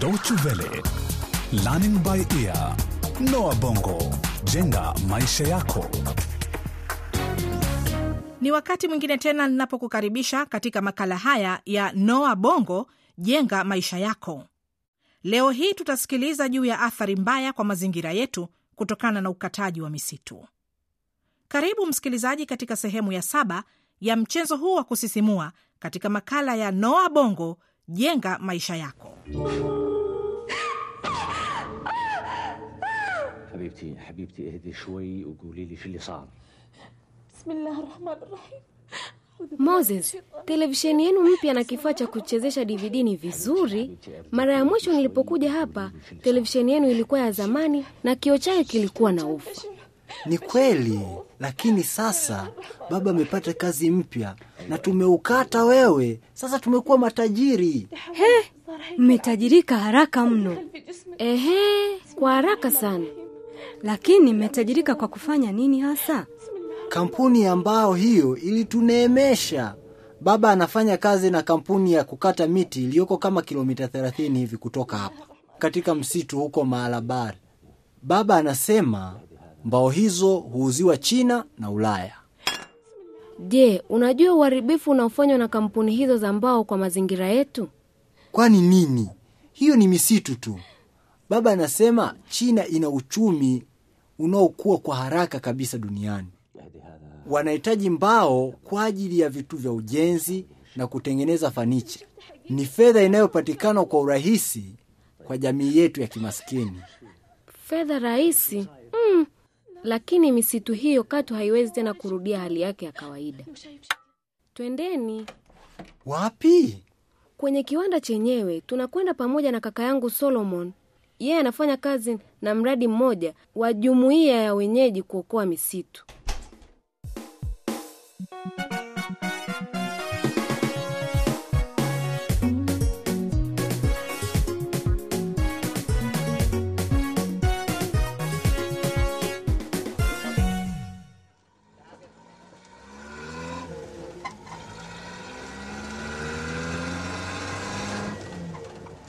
Deutsche Welle, Learning by Ear, Noah Bongo, jenga maisha yako. Ni wakati mwingine tena ninapokukaribisha katika makala haya ya Noa Bongo, jenga maisha yako. Leo hii tutasikiliza juu ya athari mbaya kwa mazingira yetu kutokana na ukataji wa misitu. Karibu msikilizaji, katika sehemu ya saba ya mchezo huu wa kusisimua katika makala ya Noa Bongo, jenga maisha yako. حبيبتي حبيبتي اهدي شوي وقولي لي شو اللي صار بسم الله الرحمن الرحيم Moses, televisheni yenu mpya na kifaa cha kuchezesha DVD ni vizuri. Mara ya mwisho nilipokuja hapa, televisheni yenu ilikuwa ya zamani na kioo chake kilikuwa na ufa. Ni kweli, lakini sasa baba amepata kazi mpya na tumeukata wewe. Sasa tumekuwa matajiri. He, mmetajirika haraka mno, Ehe, kwa haraka sana. lakini mmetajirika kwa kufanya nini hasa? Kampuni ya mbao hiyo ilituneemesha. Baba anafanya kazi na kampuni ya kukata miti iliyoko kama kilomita 30 hivi kutoka hapa katika msitu huko Malabar. Baba anasema mbao hizo huuziwa China na Ulaya. Je, unajua uharibifu unaofanywa na kampuni hizo za mbao kwa mazingira yetu? Kwani nini? Hiyo ni misitu tu. Baba anasema China ina uchumi unaokuwa kwa haraka kabisa duniani. Wanahitaji mbao kwa ajili ya vitu vya ujenzi na kutengeneza fanicha. Ni fedha inayopatikana kwa urahisi kwa jamii yetu ya kimaskini. Fedha rahisi? Mm, lakini misitu hiyo katu haiwezi tena kurudia hali yake ya kawaida. Twendeni Wapi? kwenye kiwanda chenyewe. Tunakwenda pamoja na kaka yangu Solomon. Yeye anafanya kazi na mradi mmoja wa jumuiya ya wenyeji kuokoa misitu.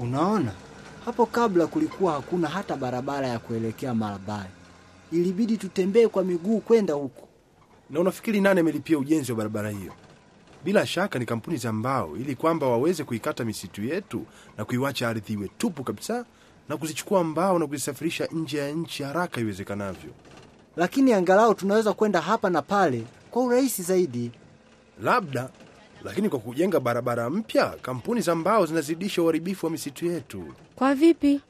Unaona, hapo kabla kulikuwa hakuna hata barabara ya kuelekea Malabari. Ilibidi tutembee kwa miguu kwenda huko. Na unafikiri nani amelipia ujenzi wa barabara hiyo? Bila shaka ni kampuni za mbao, ili kwamba waweze kuikata misitu yetu na kuiwacha ardhi iwe tupu kabisa na kuzichukua mbao na kuzisafirisha nje ya nchi haraka iwezekanavyo. Lakini angalau tunaweza kwenda hapa na pale kwa urahisi zaidi. Labda, lakini kwa kujenga barabara mpya, kampuni za mbao zinazidisha uharibifu wa misitu yetu, Kwa vipi?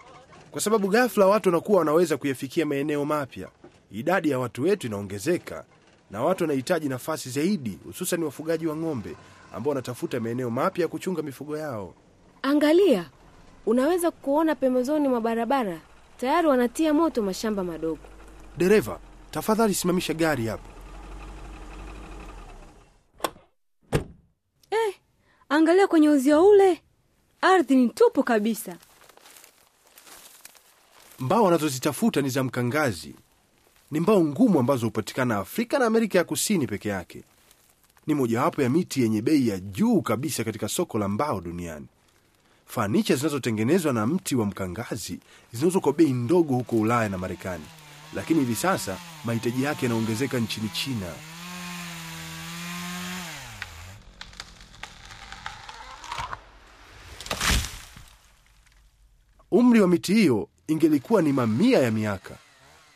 kwa sababu ghafla watu wanakuwa wanaweza kuyafikia maeneo mapya. Idadi ya watu wetu inaongezeka na watu wanahitaji nafasi zaidi, hususan wafugaji wa ng'ombe ambao wanatafuta maeneo mapya ya kuchunga mifugo yao. Angalia, unaweza kuona pembezoni mwa barabara tayari wanatia moto mashamba madogo. Dereva, tafadhali simamisha gari hapa. Angalia kwenye uzio ule, ardhi ni tupu kabisa. Mbao wanazozitafuta ni za mkangazi. Ni mbao ngumu ambazo hupatikana Afrika na Amerika ya Kusini peke yake. Ni mojawapo ya miti yenye bei ya juu kabisa katika soko la mbao duniani. Fanicha zinazotengenezwa na mti wa mkangazi zinauzwa kwa bei ndogo huko Ulaya na Marekani, lakini hivi sasa mahitaji yake yanaongezeka nchini China. Umri wa miti hiyo ingelikuwa ni mamia ya miaka.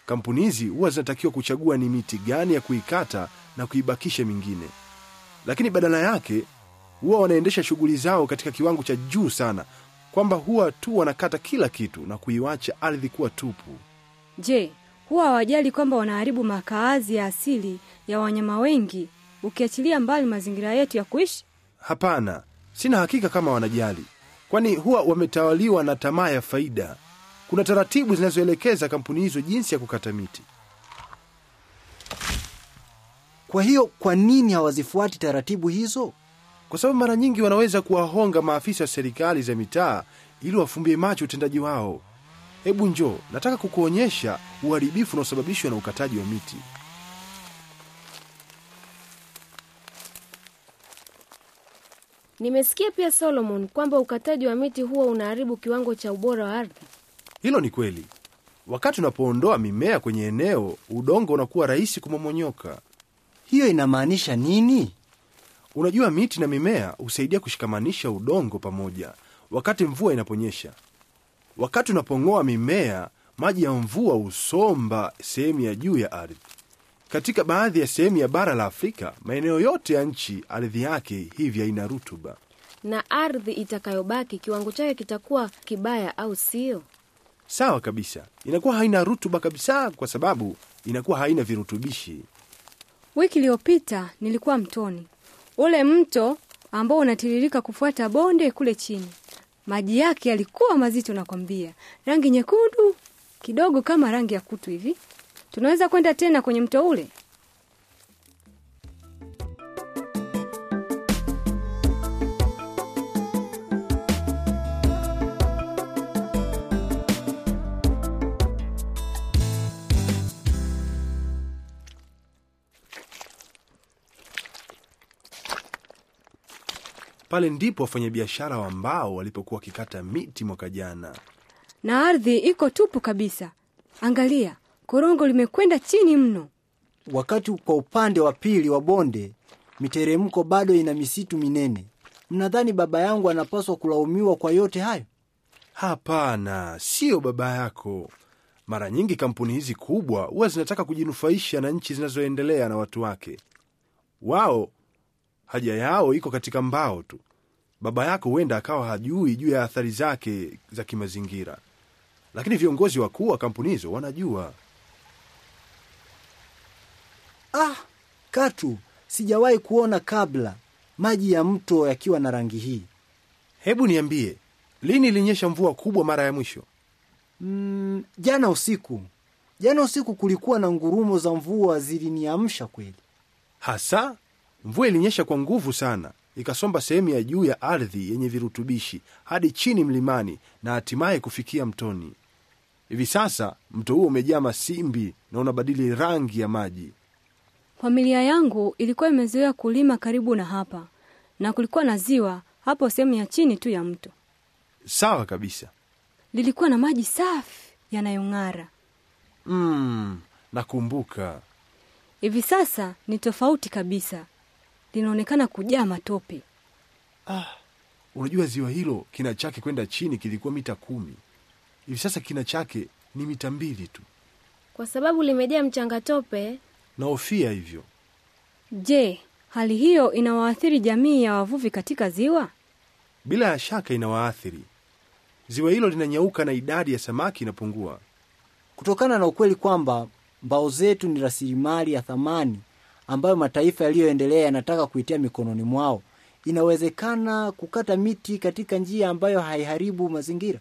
Kampuni hizi huwa zinatakiwa kuchagua ni miti gani ya kuikata na kuibakisha mingine, lakini badala yake huwa wanaendesha shughuli zao katika kiwango cha juu sana, kwamba huwa tu wanakata kila kitu na kuiwacha ardhi kuwa tupu. Je, huwa hawajali kwamba wanaharibu makaazi ya asili ya wanyama wengi, ukiachilia mbali mazingira yetu ya kuishi? Hapana, sina hakika kama wanajali, kwani huwa wametawaliwa na tamaa ya faida. Kuna taratibu zinazoelekeza kampuni hizo jinsi ya kukata miti. Kwa hiyo kwa nini hawazifuati taratibu hizo? kwa sababu mara nyingi wanaweza kuwahonga maafisa wa serikali za mitaa ili wafumbie macho utendaji wao. Hebu njoo, nataka kukuonyesha uharibifu unaosababishwa na ukataji wa miti. Nimesikia pia Solomon kwamba ukataji wa miti huwa unaharibu kiwango cha ubora wa ardhi. Hilo ni kweli. Wakati unapoondoa mimea kwenye eneo, udongo unakuwa rahisi kumomonyoka. Hiyo inamaanisha nini? Unajua, miti na mimea husaidia kushikamanisha udongo pamoja wakati mvua inaponyesha. Wakati unapong'oa mimea, maji ya mvua husomba sehemu ya juu ya ardhi. Katika baadhi ya sehemu ya bara la Afrika, maeneo yote ya nchi, ardhi yake hivi haina rutuba. Na ardhi itakayobaki kiwango chake kitakuwa kibaya, au sio? Sawa kabisa, inakuwa haina rutuba kabisa, kwa sababu inakuwa haina virutubishi. Wiki iliyopita nilikuwa mtoni, ule mto ambao unatiririka kufuata bonde kule chini. Maji yake yalikuwa mazito, nakwambia, rangi nyekundu kidogo, kama rangi ya kutu hivi. Tunaweza kwenda tena kwenye mto ule? Pale ndipo wafanyabiashara wa mbao walipokuwa wakikata miti mwaka jana. Na ardhi iko tupu kabisa. Angalia, korongo limekwenda chini mno. Wakati kwa upande wa pili wa bonde, miteremko bado ina misitu minene. Mnadhani baba yangu anapaswa kulaumiwa kwa yote hayo? Hapana, siyo baba yako. Mara nyingi kampuni hizi kubwa huwa zinataka kujinufaisha na nchi zinazoendelea na watu wake. Wao haja yao iko katika mbao tu. Baba yako huenda akawa hajui juu ya athari zake za kimazingira, lakini viongozi wakuu wa kampuni hizo wanajua. Ah, Katu, sijawahi kuona kabla maji ya mto yakiwa na rangi hii. Hebu niambie, lini ilinyesha mvua kubwa mara ya mwisho? Mm, jana usiku. Jana usiku kulikuwa na ngurumo za mvua, ziliniamsha kweli. Hasa mvua ilinyesha kwa nguvu sana, ikasomba sehemu ya juu ya ardhi yenye virutubishi hadi chini mlimani na hatimaye kufikia mtoni. Hivi sasa mto huo umejaa masimbi na unabadili rangi ya maji. Familia yangu ilikuwa imezoea kulima karibu na hapa, na kulikuwa na ziwa hapo sehemu ya chini tu ya mto. Sawa kabisa. Lilikuwa na maji safi yanayong'ara. Mm, nakumbuka. Hivi sasa ni tofauti kabisa, linaonekana kujaa matope. Unajua ziwa hilo kina chake kwenda chini kilikuwa mita kumi. Hivi sasa kina chake ni mita mbili tu. Kwa sababu limejaa mchanga tope. Nahofia hivyo. Je, hali hiyo inawaathiri jamii ya wavuvi katika ziwa? Bila ya shaka inawaathiri. Ziwa hilo linanyauka na idadi ya samaki inapungua. Kutokana na ukweli kwamba mbao zetu ni rasilimali ya thamani ambayo mataifa yaliyoendelea yanataka kuitia mikononi mwao, inawezekana kukata miti katika njia ambayo haiharibu mazingira.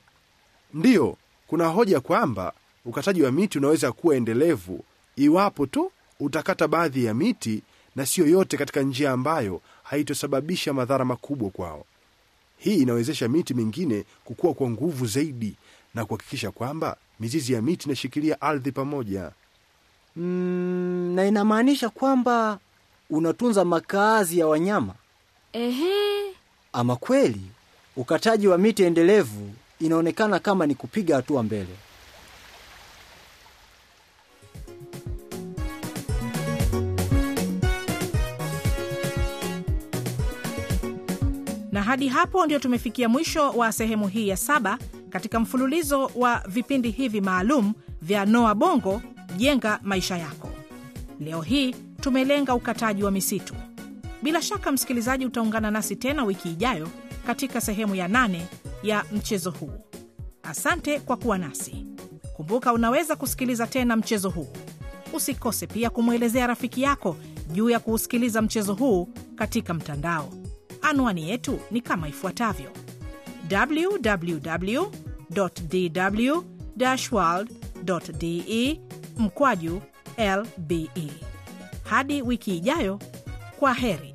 Ndiyo, kuna hoja kwamba ukataji wa miti unaweza kuwa endelevu iwapo tu utakata baadhi ya miti na siyo yote katika njia ambayo haitosababisha madhara makubwa kwao. Hii inawezesha miti mingine kukua kwa nguvu zaidi na kuhakikisha kwamba mizizi ya miti inashikilia ardhi pamoja. Mm, na inamaanisha kwamba unatunza makazi ya wanyama. Ehe, Ama kweli ukataji wa miti endelevu inaonekana kama ni kupiga hatua mbele. Hadi hapo ndio tumefikia mwisho wa sehemu hii ya saba katika mfululizo wa vipindi hivi maalum vya Noa Bongo, jenga maisha yako. Leo hii tumelenga ukataji wa misitu. Bila shaka, msikilizaji, utaungana nasi tena wiki ijayo katika sehemu ya nane ya mchezo huu. Asante kwa kuwa nasi. Kumbuka, unaweza kusikiliza tena mchezo huu. Usikose pia kumwelezea rafiki yako juu ya kuusikiliza mchezo huu katika mtandao. Anwani yetu ni kama ifuatavyo: www dw world de mkwaju lbe. Hadi wiki ijayo, kwa heri.